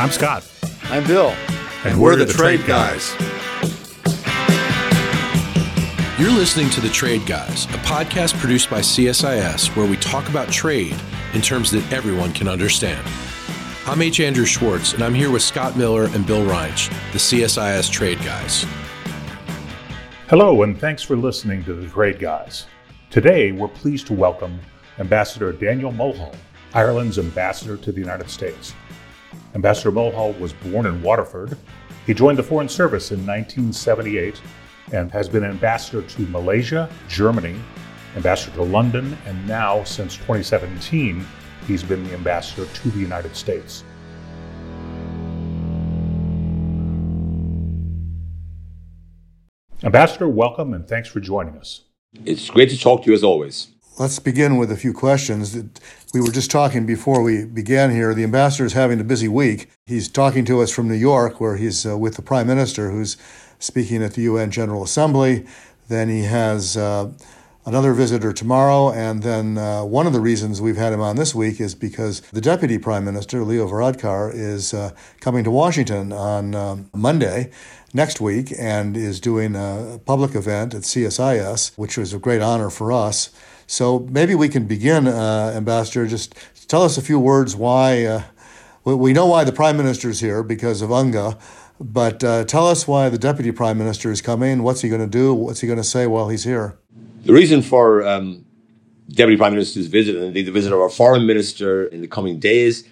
I'm Scott. I'm Bill. And, and we're, we're, the, the Trade, Trade guys. guys. You're listening to The Trade Guys, a podcast produced by CSIS where we talk about trade in terms that everyone can understand. I'm H. Andrew Schwartz, and I'm here with Scott Miller and Bill Reinsch, the CSIS Trade Guys. Hello, and thanks for listening to The Trade Guys. Today, we're pleased to welcome Ambassador Daniel Mulhall, Ireland's ambassador to the United States. Ambassador Mulhall was born in Waterford. He joined the Foreign Service in 1978 and has been ambassador to Malaysia, Germany, ambassador to London, and now, since 2017, he's been the ambassador to the United States. Ambassador, welcome and thanks for joining us. It's great to talk to you as always. Let's begin with a few questions. We were just talking before we began here. The ambassador is having a busy week. He's talking to us from New York, where he's uh, with the prime minister, who's speaking at the UN General Assembly. Then he has uh, another visitor tomorrow. And then uh, one of the reasons we've had him on this week is because the Deputy Prime Minister, Leo Varadkar, is uh, coming to Washington on um, Monday next week and is doing a public event at CSIS, which was a great honor for us. So maybe we can begin, uh, Ambassador. Just tell us a few words why. Uh, we know why the Prime Minister is here because of UNGA, but uh, tell us why the Deputy Prime Minister is coming. What's he going to do? What's he going to say while he's here? The reason for um, Deputy Prime Minister's visit and indeed the visit of our Foreign Minister in the coming days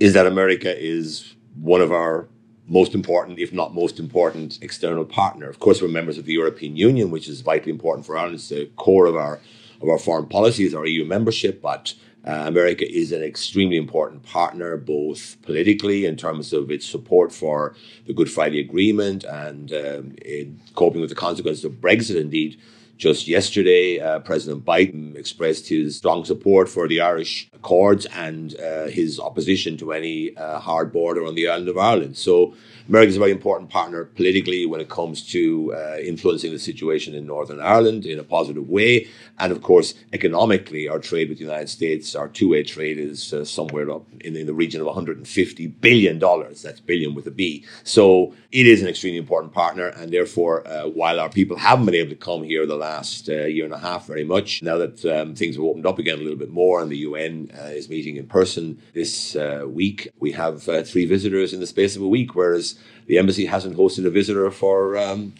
is that America is one of our most important, if not most important, external partner. Of course, we're members of the European Union, which is vitally important for Ireland. It's the core of our of our foreign policy is our EU membership, but uh, America is an extremely important partner, both politically in terms of its support for the Good Friday Agreement and um, in coping with the consequences of Brexit. Indeed, just yesterday, uh, President Biden expressed his strong support for the Irish Accords and uh, his opposition to any uh, hard border on the island of Ireland. So America is a very important partner politically when it comes to uh, influencing the situation in Northern Ireland in a positive way. And of course, economically, our trade with the United States, our two way trade is uh, somewhere up in, in, the region of $150 billion. That's billion with a B. So it is an extremely important partner. And therefore, uh, while our people haven't been able to come here the last uh, year and a half very much, now that um, things have opened up again a little bit more and the UN uh, is meeting in person this uh, week, we have three visitors in the space of a week, whereas the embassy hasn't hosted a visitor for um,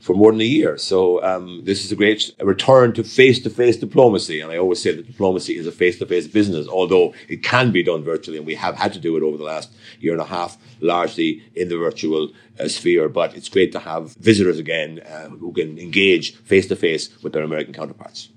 for more than a year. So um, this is a great return to face-to-face diplomacy. And I always say that diplomacy is a face-to-face business, although it can be done virtually, and we have had to do it over the last year and a half, largely in the virtual uh, sphere. But it's great to have visitors again uh, who can engage face-to-face with their American counterparts.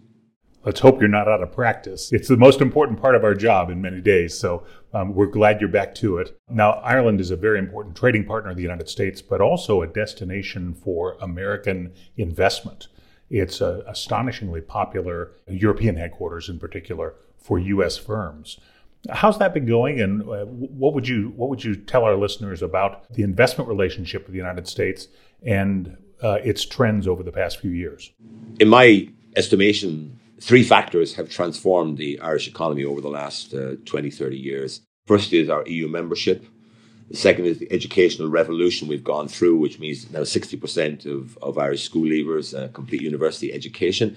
Let's hope you're not out of practice. It's the most important part of our job in many days, so um, we're glad you're back to it. Now, Ireland is a very important trading partner of the United States, but also a destination for American investment. It's a astonishingly popular European headquarters, in particular, for U.S. firms. How's that been going, and uh, what would you what would you tell our listeners about the investment relationship with the United States and uh, its trends over the past few years? In my estimation, three factors have transformed the Irish economy over the last uh, 20, 30 years. First is our EU membership. The second is the educational revolution we've gone through, which means now 60% of, of Irish school leavers uh, complete university education.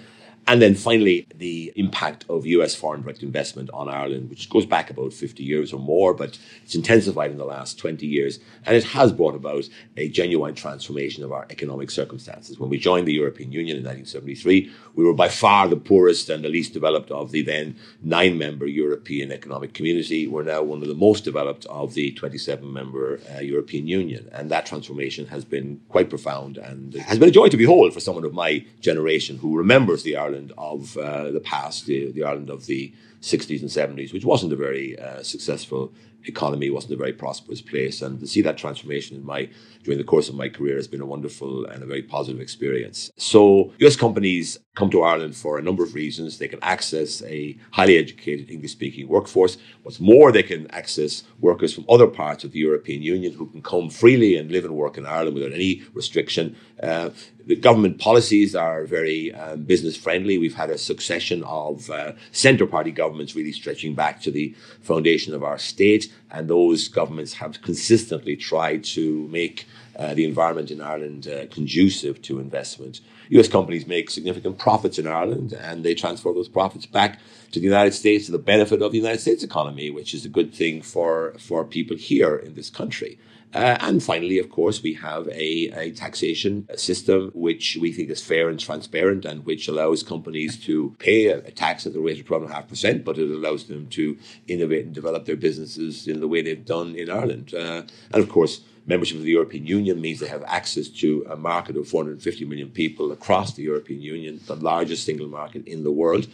And then finally, the impact of US foreign direct investment on Ireland, which goes back about 50 years or more, but it's intensified in the last 20 years. And it has brought about a genuine transformation of our economic circumstances. When we joined the European Union in 1973, we were by far the poorest and the least developed of the then nine member European Economic Community. We're now one of the most developed of the 27 member uh, European Union. And that transformation has been quite profound and has been a joy to behold for someone of my generation who remembers the Irish Ireland of uh, the past, the, the, Ireland of the 60s and 70s, which wasn't a very uh, successful economy, wasn't a very prosperous place. And to see that transformation in my during the course of my career has been a wonderful and a very positive experience. So US companies come to Ireland for a number of reasons. They can access a highly educated English speaking workforce. What's more, they can access workers from other parts of the European Union who can come freely and live and work in Ireland without any restriction. Uh, the government policies are very um, business friendly. We've had a succession of uh, centre party governments governments really stretching back to the foundation of our state. And those governments have consistently tried to make uh, the environment in Ireland uh, conducive to investment. US companies make significant profits in Ireland and they transfer those profits back to the United States to the benefit of the United States economy, which is a good thing for, for people here in this country. Uh, and finally, of course, we have a, a, taxation system which we think is fair and transparent and which allows companies to pay a, a tax at the rate of 12.5%, but it allows them to innovate and develop their businesses in the way they've done in Ireland. Uh, and of course, membership of the European Union means they have access to a market of 450 million people across the European Union, the largest single market in the world.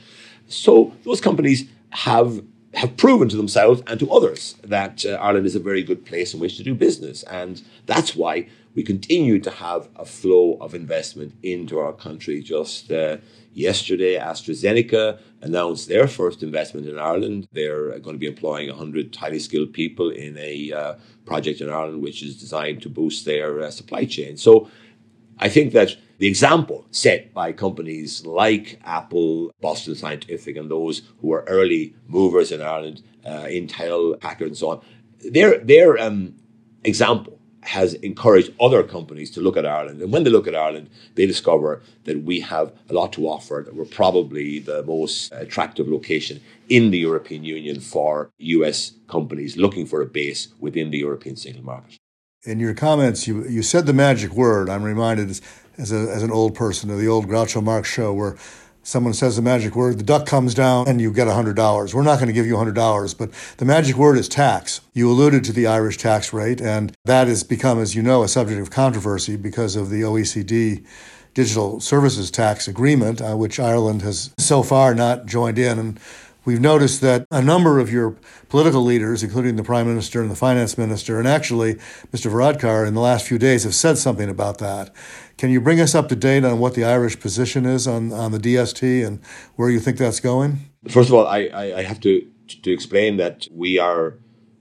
So those companies have have proven to themselves and to others that uh, Ireland is a very good place in which to do business. And that's why we continue to have a flow of investment into our country. Just uh, yesterday, AstraZeneca announced their first investment in Ireland. They're going to be employing 100 highly skilled people in a uh, project in Ireland which is designed to boost their uh, supply chain. So I think that the example set by companies like Apple, Boston Scientific, and those who are early movers in Ireland, uh, Intel, Packard, and so on, their their um, example has encouraged other companies to look at Ireland. And when they look at Ireland, they discover that we have a lot to offer, that we're probably the most attractive location in the European Union for US companies looking for a base within the European single market. In your comments, you, you said the magic word. I'm reminded as, a, as an old person of the old Groucho Marx show where someone says the magic word, the duck comes down and you get $100. We're not going to give you $100, but the magic word is tax. You alluded to the Irish tax rate, and that has become, as you know, a subject of controversy because of the OECD digital services tax agreement, uh, which Ireland has so far not joined in. And we've noticed that a number of your political leaders, including the prime minister and the finance minister, and actually Mr. Varadkar in the last few days have said something about that. Can you bring us up to date on what the Irish position is on, on the DST and where you think that's going? First of all, I, I have to, to explain that we are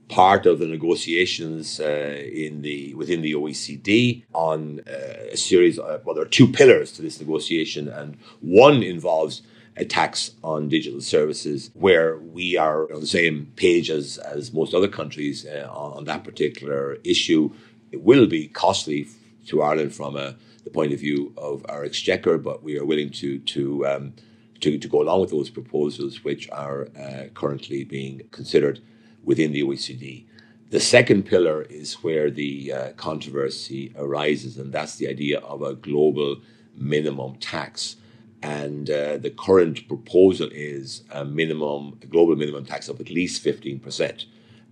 part of the negotiations uh, in the within the OECD on uh, a series of well, there are two pillars to this negotiation, and one involves a tax on digital services where we are on the same page as, as most other countries uh, on that particular issue. It will be costly to Ireland from a, the point of view of our exchequer, but we are willing to to um, to, to go along with those proposals which are uh, currently being considered within the OECD. The second pillar is where the uh, controversy arises, and that's the idea of a global minimum tax. And uh, the current proposal is a minimum, a global minimum tax of at least 15%.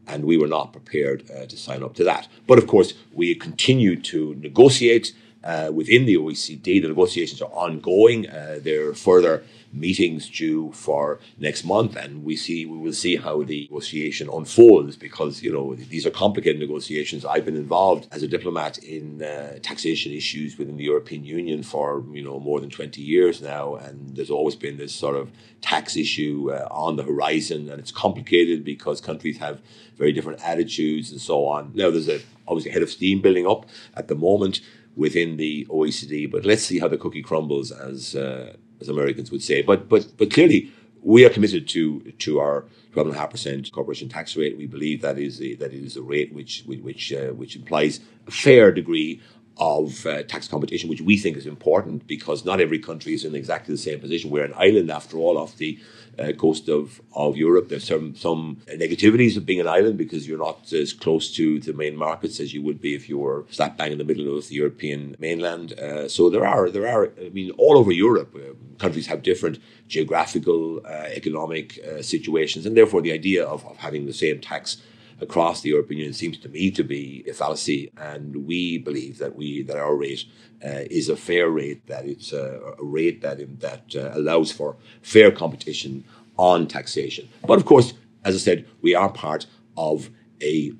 And we were not prepared uh, to sign up to that. But of course, we continue to negotiate uh, within the OECD. The negotiations are ongoing. Uh, there are further meetings due for next month, and we see we will see how the negotiation unfolds because you know these are complicated negotiations. I've been involved as a diplomat in uh, taxation issues within the European Union for you know more than twenty years now, and there's always been this sort of tax issue uh, on the horizon, and it's complicated because countries have very different attitudes and so on. Now there's a obviously a head of steam building up at the moment within the OECD, but let's see how the cookie crumbles as uh, as Americans would say. But but but clearly, we are committed to to our twelve and a half percent corporation tax rate. We believe that is a, that is a rate which which uh, which implies a fair degree of uh, tax competition, which we think is important because not every country is in exactly the same position. We're an island, after all, off the uh, coast of, of Europe. There's some, some negativities of being an island because you're not as close to the main markets as you would be if you were slap bang in the middle of the European mainland. Uh, so there are, there are, I mean, all over Europe, uh, countries have different geographical, uh, economic uh, situations, and therefore the idea of, of having the same tax across the European Union seems to me to be a fallacy, and we believe that we that our rate uh, is a fair rate, that it's a, a rate that that uh, allows for fair competition on taxation. But of course, as I said, we are part of a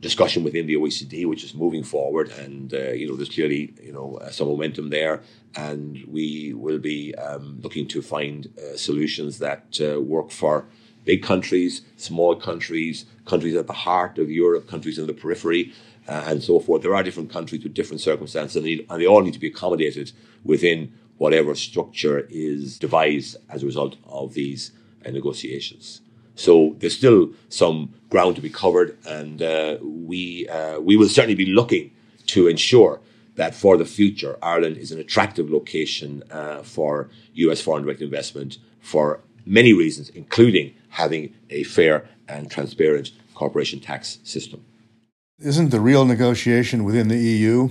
discussion within the OECD, which is moving forward, and uh, you know there's clearly you know uh, some momentum there, and we will be um, looking to find uh, solutions that uh, work for big countries, small countries, countries at the heart of Europe, countries in the periphery, uh, and so forth. There are different countries with different circumstances, and they, and they all need to be accommodated within whatever structure is devised as a result of these uh, negotiations. So there's still some ground to be covered, and uh, we uh, we will certainly be looking to ensure that for the future, Ireland is an attractive location uh, for U.S. foreign direct investment for many reasons, including having a fair and transparent corporation tax system. Isn't the real negotiation within the EU?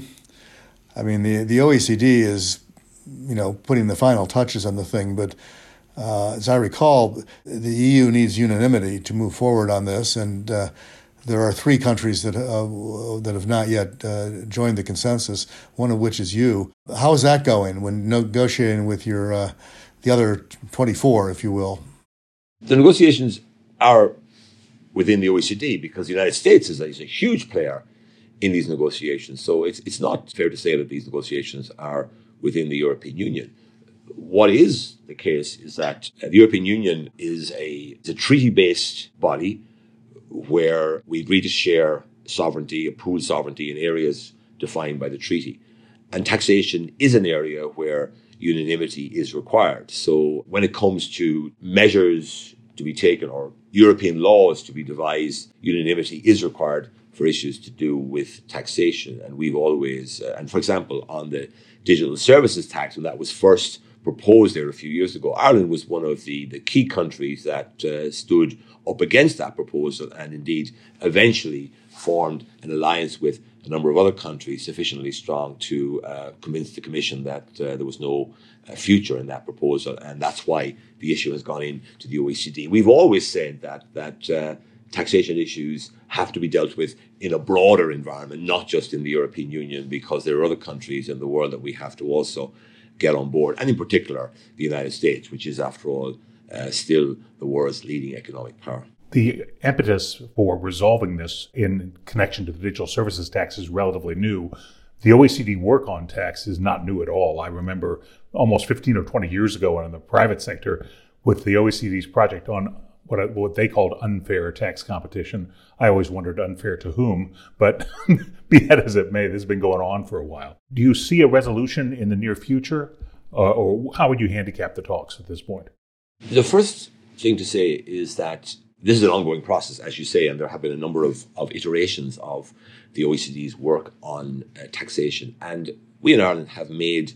I mean, the the OECD is, you know, putting the final touches on the thing, but uh, as I recall, the EU needs unanimity to move forward on this, and uh, there are three countries that uh, that have not yet uh, joined the consensus. One of which is you. How is that going when negotiating with your uh, the other twenty four, if you will? The negotiations are within the OECD because the United States is a, is a huge player in these negotiations. So it's it's not fair to say that these negotiations are within the European Union. What is the case is that the European Union is a, a treaty based body where we agree to share sovereignty, a pooled sovereignty in areas defined by the treaty. And taxation is an area where unanimity is required. So when it comes to measures to be taken or European laws to be devised, unanimity is required for issues to do with taxation. And we've always, uh, and for example, on the digital services tax, when that was first proposed there a few years ago, Ireland was one of the, the key countries that uh, stood up against that proposal and indeed eventually formed an alliance with a number of other countries sufficiently strong to uh, convince the Commission that uh, there was no uh, future in that proposal, and that's why the issue has gone into the OECD. We've always said that that uh, taxation issues have to be dealt with in a broader environment, not just in the European Union, because there are other countries in the world that we have to also get on board, and in particular the United States, which is, after all, uh, still the world's leading economic power. The impetus for resolving this in connection to the digital services tax is relatively new. The OECD work on tax is not new at all. I remember almost 15 or 20 years ago in the private sector with the OECD's project on what, what they called unfair tax competition. I always wondered unfair to whom, but be that as it may, this has been going on for a while. Do you see a resolution in the near future, uh, or how would you handicap the talks at this point? The first thing to say is that this is an ongoing process, as you say, and there have been a number of, of iterations of the OECD's work on uh, taxation. And we in Ireland have made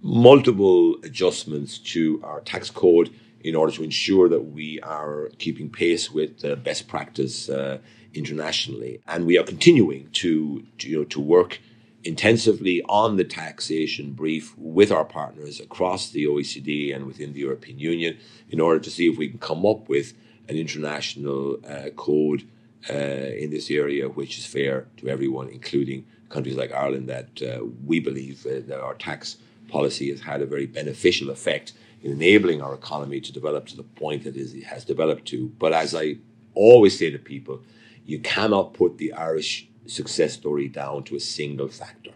multiple adjustments to our tax code in order to ensure that we are keeping pace with uh, best practice uh, internationally. And we are continuing to, to, you know, to work intensively on the taxation brief with our partners across the OECD and within the European Union in order to see if we can come up with an international uh, code uh, in this area which is fair to everyone, including countries like Ireland, that uh, we believe uh, that our tax policy has had a very beneficial effect in enabling our economy to develop to the point that it has developed to. But as I always say to people, you cannot put the Irish success story down to a single factor.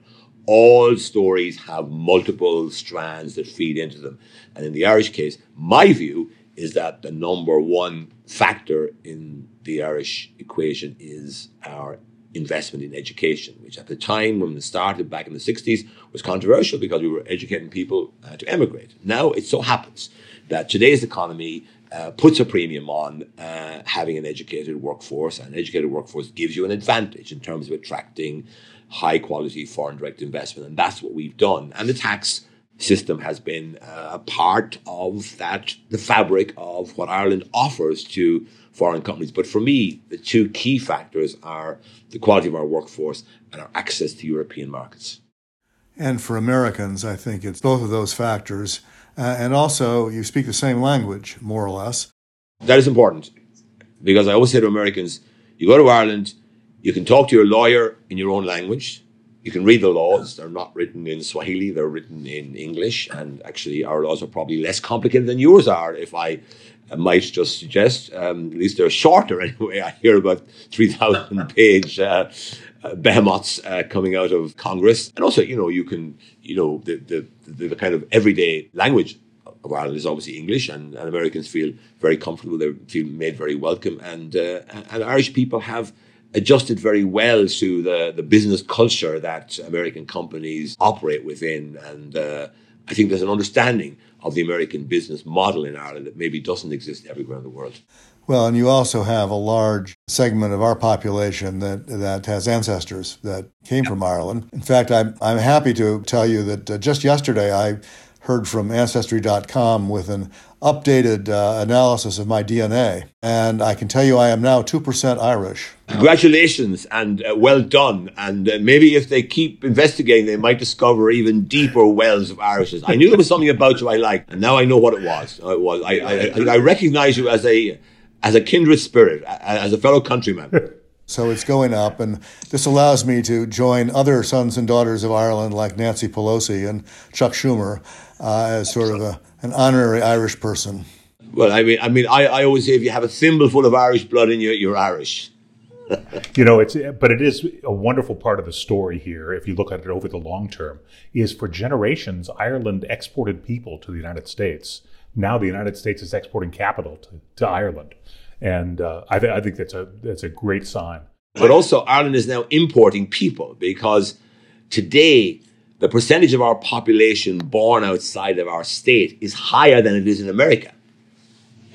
All stories have multiple strands that feed into them. And in the Irish case, my view is that the number one factor in the Irish equation is our investment in education, which at the time when it started back in the 60s was controversial because we were educating people uh, to emigrate. Now it so happens that today's economy uh, puts a premium on uh, having an educated workforce, and an educated workforce gives you an advantage in terms of attracting high quality foreign direct investment, and that's what we've done. And the tax system has been uh, a part of that, the fabric of what Ireland offers to foreign companies. But for me, the two key factors are the quality of our workforce and our access to European markets. And for Americans, I think it's both of those factors. Uh, and also, you speak the same language, more or less. That is important because I always say to Americans, you go to Ireland, you can talk to your lawyer in your own language. You can read the laws. They're not written in Swahili, they're written in English. And actually, our laws are probably less complicated than yours are, if I might just suggest. Um, at least they're shorter anyway. I hear about 3,000 page uh, uh, behemoths uh, coming out of Congress. And also, you know, you can, you know, the, the, the, the kind of everyday language of Ireland is obviously English, and, and, Americans feel very comfortable. They feel made very welcome, and uh, and Irish people have adjusted very well to the the business culture that American companies operate within, and uh, I think there's an understanding of the American business model in Ireland that maybe doesn't exist everywhere in the world. Well, and you also have a large segment of our population that that has ancestors that came from Ireland. In fact, I'm I'm happy to tell you that uh, just yesterday I heard from Ancestry.com with an updated uh, analysis of my DNA. And I can tell you I am now 2% Irish. Congratulations and uh, well done. And uh, maybe if they keep investigating, they might discover even deeper wells of Irishness. I knew there was something about you I liked, and now I know what it was. It was. I, I, I recognize you as a, as a kindred spirit, as a fellow countryman. So it's going up, and this allows me to join other sons and daughters of Ireland like Nancy Pelosi and Chuck Schumer uh, as sort of a, an honorary Irish person. Well, I mean, I mean, I, I always say if you have a thimble full of Irish blood in you, you're Irish. you know, it's but it is a wonderful part of the story here. If you look at it over the long term, is for generations Ireland exported people to the United States. Now the United States is exporting capital to, to Ireland and uh, I, th- I think that's a that's a great sign. But also, Ireland is now importing people because today the percentage of our population born outside of our state is higher than it is in America.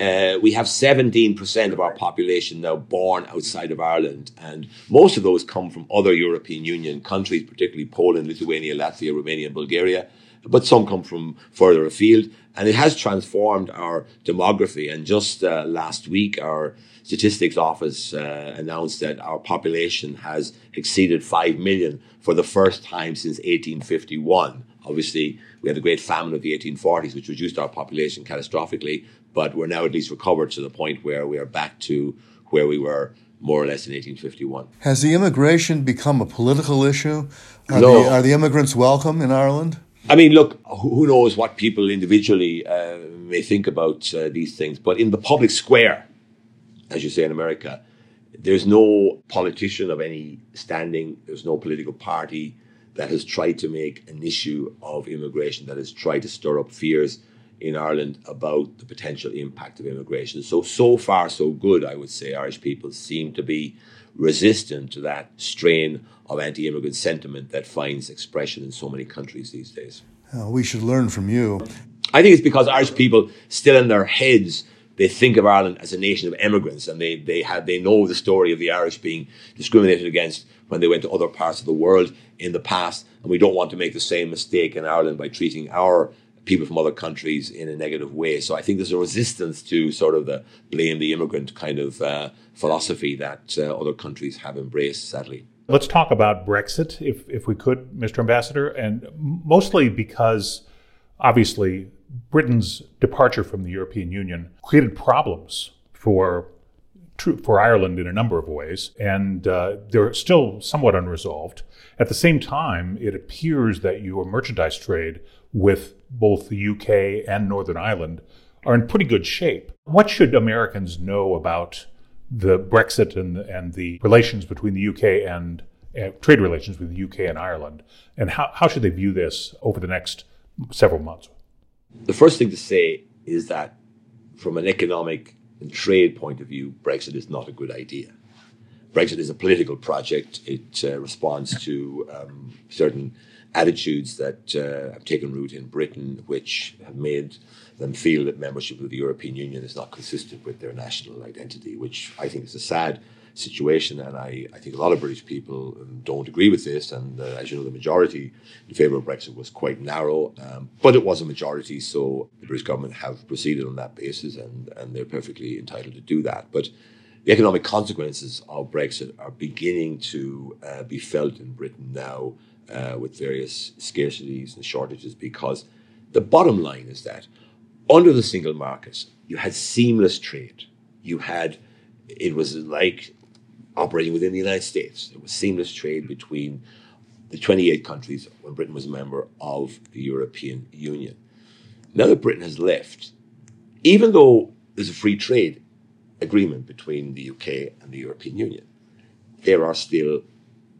Uh, we have 17% of our population now born outside of Ireland, and most of those come from other European Union countries, particularly Poland, Lithuania, Latvia, Romania, Bulgaria but some come from further afield. And it has transformed our demography. And just uh, last week, our statistics office uh, announced that our population has exceeded 5 million for the first time since 1851. Obviously, we had the great famine of the 1840s, which reduced our population catastrophically, but we're now at least recovered to the point where we are back to where we were more or less in 1851. Has the immigration become a political issue? Are, no. the, are the immigrants welcome in Ireland? I mean, look, who knows what people individually uh, may think about uh, these things, but in the public square, as you say in America, there's no politician of any standing, there's no political party that has tried to make an issue of immigration, that has tried to stir up fears in Ireland about the potential impact of immigration. So, so far, so good, I would say. Irish people seem to be resistant to that strain of anti immigrant sentiment that finds expression in so many countries these days. Uh, we should learn from you. I think it's because Irish people still in their heads they think of Ireland as a nation of immigrants, and they they have they know the story of the Irish being discriminated against when they went to other parts of the world in the past, and we don't want to make the same mistake in Ireland by treating our people from other countries in a negative way. So I think there's a resistance to sort of the blame the immigrant kind of uh, philosophy that uh, other countries have embraced, sadly. Let's talk about Brexit, if, if we could, Mr. Ambassador, and mostly because obviously Britain's departure from the European Union created problems for for Ireland in a number of ways, and uh, they're still somewhat unresolved. At the same time, it appears that your merchandise trade with both the UK and Northern Ireland are in pretty good shape. What should Americans know about the Brexit and, and the relations between the UK and uh, trade relations with the UK and Ireland, and how, how should they view this over the next several months? The first thing to say is that from an economic and trade point of view, Brexit is not a good idea. Brexit is a political project. It uh, responds to um, certain attitudes that uh, have taken root in Britain, which have made them feel that membership of the European Union is not consistent with their national identity, which I think is a sad situation. And I, I think a lot of British people um, don't agree with this. And uh, as you know, the majority in favour of Brexit was quite narrow, um, but it was a majority. So the British government have proceeded on that basis, and, and they're perfectly entitled to do that. But the economic consequences of Brexit are beginning to uh, be felt in Britain now uh, with various scarcities and shortages because the bottom line is that under the single market, you had seamless trade. You had, it was like operating within the United States. It was seamless trade between the 28 countries when Britain was a member of the European Union. Now that Britain has left, even though there's a free trade agreement between the UK and the European Union, there are still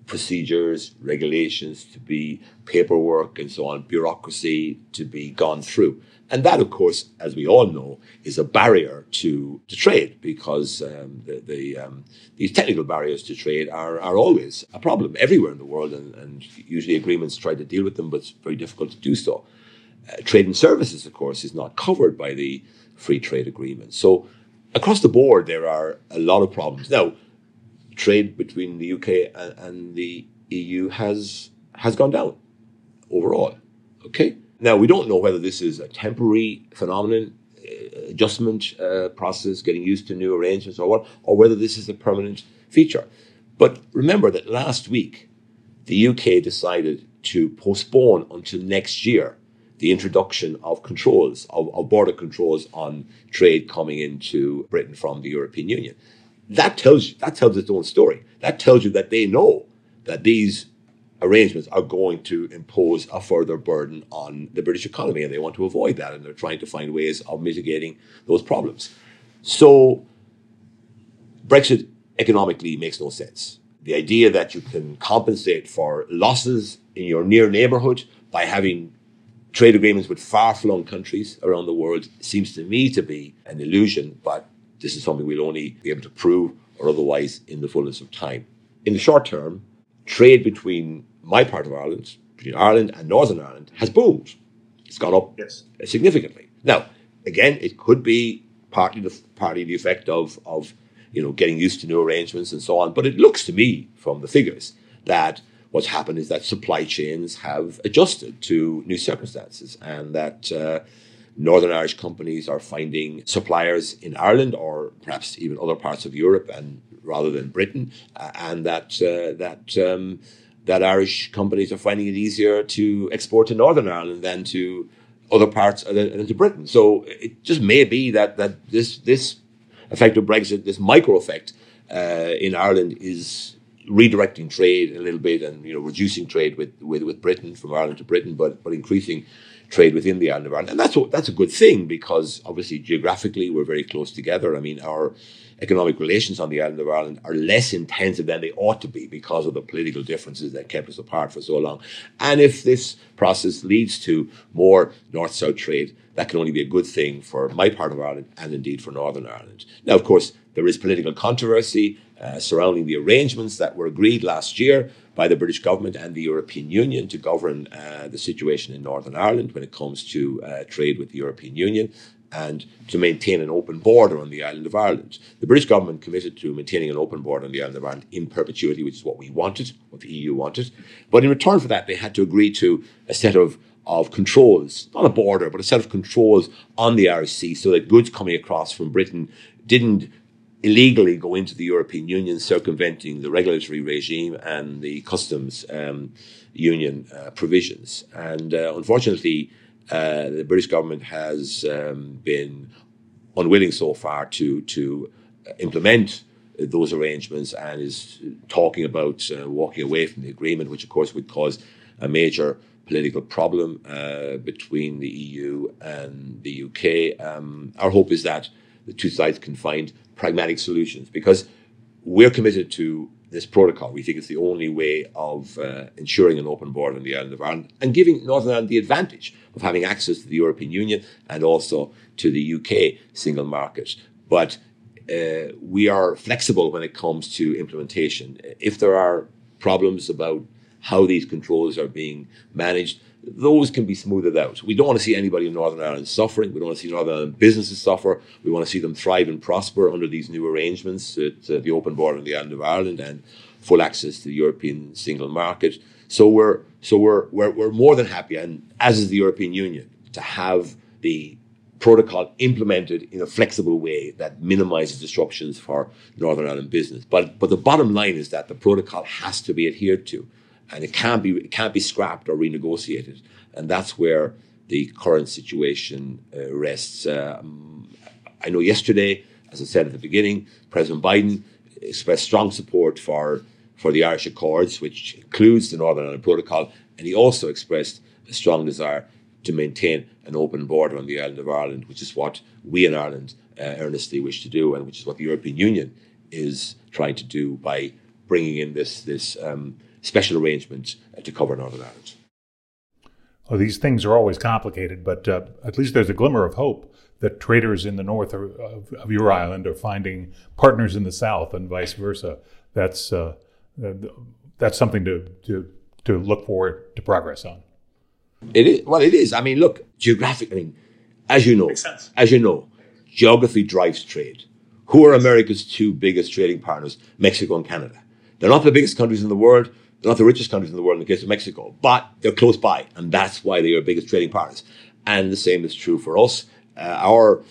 procedures, regulations to be paperwork and so on, bureaucracy to be gone through. And that, of course, as we all know, is a barrier to, to trade because um, the, the um, these technical barriers to trade are, are always a problem everywhere in the world. And, and usually agreements try to deal with them, but it's very difficult to do so. Uh, trade and services, of course, is not covered by the free trade agreement. So across the board, there are a lot of problems. Now, trade between the UK and, and the EU has has gone down overall. Okay. Now we don't know whether this is a temporary phenomenon, uh, adjustment uh, process, getting used to new arrangements, or what, or whether this is a permanent feature. But remember that last week, the UK decided to postpone until next year the introduction of controls, of, of, border controls on trade coming into Britain from the European Union. That tells you, that tells its own story. That tells you that they know that these arrangements are going to impose a further burden on the British economy, and they want to avoid that, and they're trying to find ways of mitigating those problems. So, Brexit economically makes no sense. The idea that you can compensate for losses in your near neighborhood by having trade agreements with far flung countries around the world seems to me to be an illusion, but this is something we'll only be able to prove or otherwise in the fullness of time. In the short term, trade between my part of Ireland, between Ireland and Northern Ireland, has boomed. It's gone up yes. significantly. Now, again, it could be partly the partly the effect of of you know getting used to new arrangements and so on. But it looks to me from the figures that what's happened is that supply chains have adjusted to new circumstances, and that. Uh, Northern Irish companies are finding suppliers in Ireland or perhaps even other parts of Europe and rather than Britain, uh, and that uh, that um, that Irish companies are finding it easier to export to Northern Ireland than to other parts uh, than to Britain. So it just may be that that this this effect of Brexit, this micro effect uh, in Ireland, is redirecting trade a little bit and you know reducing trade with, with, with Britain from Ireland to Britain, but but increasing trade within the island of Ireland, and that's that's a good thing because obviously geographically we're very close together. I mean our economic relations on the island of Ireland are less intensive than they ought to be because of the political differences that kept us apart for so long. And if this process leads to more north south trade, that can only be a good thing for my part of Ireland and indeed for Northern Ireland. Now, of course, there is political controversy uh, surrounding the arrangements that were agreed last year by the British government and the European Union to govern uh, the situation in Northern Ireland when it comes to uh, trade with the European Union and to maintain an open border on the island of Ireland. The British government committed to maintaining an open border on the island of Ireland in perpetuity, which is what we wanted, what the EU wanted. But in return for that, they had to agree to a set of of controls, not a border, but a set of controls on the Irish Sea so that goods coming across from Britain didn't illegally go into the European Union, circumventing the regulatory regime and the customs um, union uh, provisions. And uh, unfortunately, uh, the British government has um, been unwilling so far to to implement those arrangements and is talking about uh, walking away from the agreement, which of course would cause a major political problem uh, between the EU and the UK. Um, our hope is that the two sides can find pragmatic solutions because we're committed to this protocol. We think it's the only way of uh, ensuring an open border on the island of Ireland and giving Northern Ireland the advantage of having access to the European Union and also to the UK single market. But uh, we are flexible when it comes to implementation. If there are problems about how these controls are being managed, those can be smoothed out. We don't want to see anybody in Northern Ireland suffering. We don't want to see Northern Ireland businesses suffer. We want to see them thrive and prosper under these new arrangements at uh, the open border on the island of Ireland and full access to the European single market. So we're so we're we're, we're more than happy, and as is the European Union, to have the protocol implemented in a flexible way that minimizes disruptions for Northern Ireland business. But but the bottom line is that the protocol has to be adhered to and it can't be it can't be scrapped or renegotiated. And that's where the current situation uh, rests. Um, I know yesterday, as I said at the beginning, President Biden expressed strong support for for the Irish Accords, which includes the Northern Ireland Protocol, and he also expressed a strong desire to maintain an open border on the island of Ireland, which is what we in Ireland uh, earnestly wish to do, and which is what the European Union is trying to do by bringing in this this um, special arrangements to cover Northern Ireland. Well, these things are always complicated, but uh, at least there's a glimmer of hope that traders in the north of, of, your island are finding partners in the south, and vice versa. That's uh, that's something to, to to look forward to progress on. It is. Well, it is. I mean, look, geographic. I mean, as you know, as you know, geography drives trade. Who are America's two biggest trading partners? Mexico and Canada. They're not the biggest countries in the world. They're not the richest countries in the world in the case of Mexico, but they're close by, and that's why they are biggest trading partners. And the same is true for us. Uh, our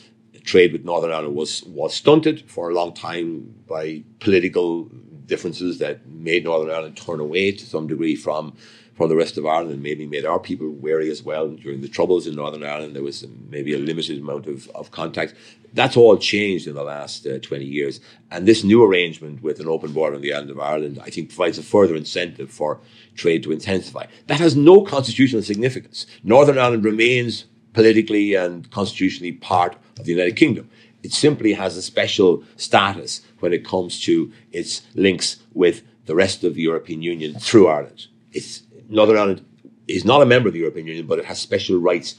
trade with Northern Ireland was was stunted for a long time by political differences that made Northern Ireland turn away to some degree from from the rest of Ireland and maybe made our people wary as well. During the troubles in Northern Ireland, there was maybe a limited amount of, of contact. That's all changed in the last uh, 20 years. And this new arrangement with an open border on the island of Ireland, I think, provides a further incentive for trade to intensify. That has no constitutional significance. Northern Ireland remains politically and constitutionally part of the United Kingdom. It simply has a special status when it comes to its links with the rest of the European Union through Ireland. It's Northern Ireland is not a member of the European Union, but it has special rights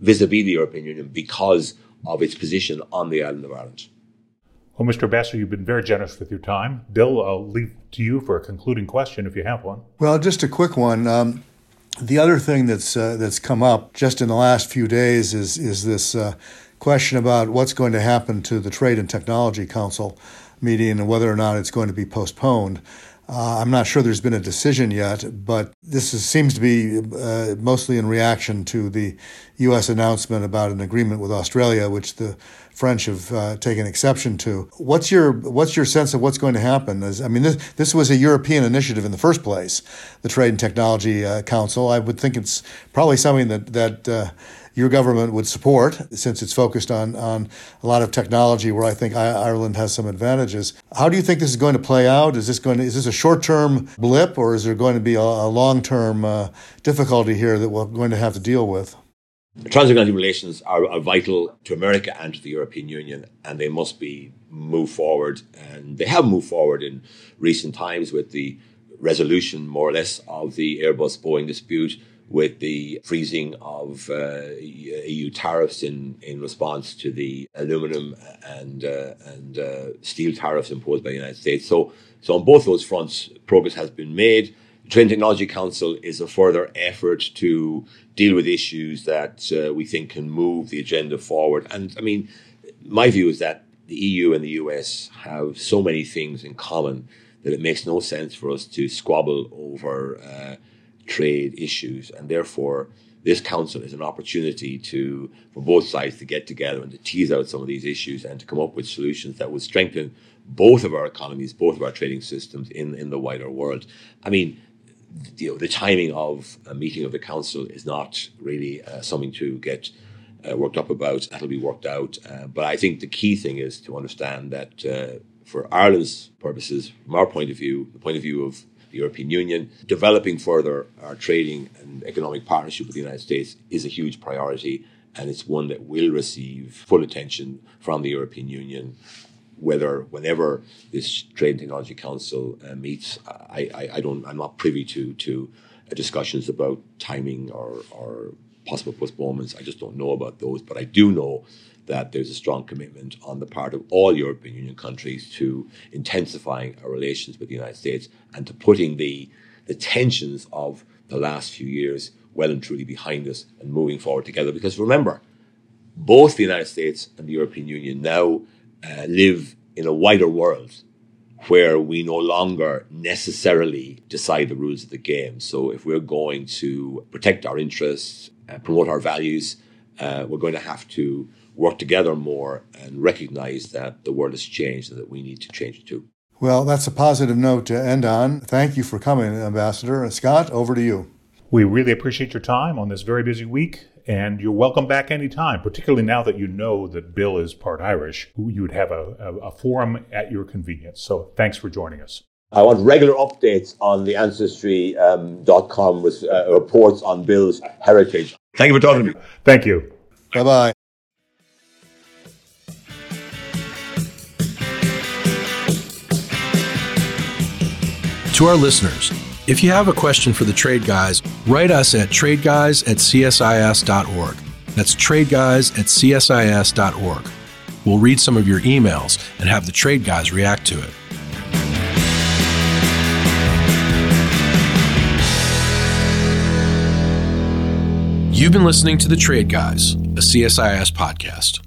vis-a-vis the European Union because of its position on the island of Ireland. Well, Mr. Ambassador, you've been very generous with your time. Bill, I'll leave to you for a concluding question if you have one. Well, just a quick one. Um, the other thing that's uh, that's come up just in the last few days is is this uh, question about what's going to happen to the Trade and Technology Council meeting and whether or not it's going to be postponed. Uh, I'm not sure there's been a decision yet, but this is, seems to be uh, mostly in reaction to the U.S. announcement about an agreement with Australia, which the French have uh, taken exception to. What's your what's your sense of what's going to happen? As, I mean, this this was a European initiative in the first place, the Trade and Technology uh, Council. I would think it's probably something that that uh, your government would support, since it's focused on, on a lot of technology where I think Ireland has some advantages. How do you think this is going to play out? Is this going to, is this a short term blip, or is there going to be a, a long term uh, difficulty here that we're going to have to deal with? Transatlantic relations are, are, vital to America and to the European Union, and they must be moved forward. And they have moved forward in recent times with the resolution, more or less, of the Airbus Boeing dispute with the freezing of uh, EU tariffs in, in response to the aluminum and uh, and uh, steel tariffs imposed by the United States. So, so on both those fronts, progress has been made. The Trade Technology Council is a further effort to deal with issues that uh, we think can move the agenda forward. And I mean, my view is that the EU and the US have so many things in common that it makes no sense for us to squabble over uh, trade issues, and therefore this council is an opportunity to for both sides to get together and to tease out some of these issues and to come up with solutions that would strengthen both of our economies, both of our trading systems in, in the wider world. I mean, you know, the timing of a meeting of the council is not really uh, something to get uh, worked up about. That'll be worked out. Uh, but I think the key thing is to understand that uh, for Ireland's purposes, from our point of view, the point of view of the European Union. Developing further our trading and economic partnership with the United States is a huge priority, and it's one that will receive full attention from the European Union. Whether whenever this Trade and Technology Council uh, meets, I, I, I, don't, I'm not privy to to discussions about timing or, or possible postponements. I just don't know about those, but I do know that there's a strong commitment on the part of all European Union countries to intensifying our relations with the United States and to putting the, the tensions of the last few years well and truly behind us and moving forward together. Because remember, both the United States and the European Union now uh, live in a wider world where we no longer necessarily decide the rules of the game. So if we're going to protect our interests, uh, promote our values, uh, we're going to have to work together more and recognize that the world has changed and that we need to change it too. Well, that's a positive note to end on. Thank you for coming, Ambassador. Scott, over to you. We really appreciate your time on this very busy week, and you're welcome back anytime, particularly now that you know that Bill is part Irish. You would have a, a, a forum at your convenience. So thanks for joining us. I want regular updates on the Ancestry.com um, with uh, reports on Bill's heritage. Thank you for talking to me. Thank you. Bye bye. To our listeners, if you have a question for the Trade Guys, write us at tradeguys at csis.org. That's tradeguys at csis.org. We'll read some of your emails and have the Trade Guys react to it. You've been listening to The Trade Guys, a CSIS podcast.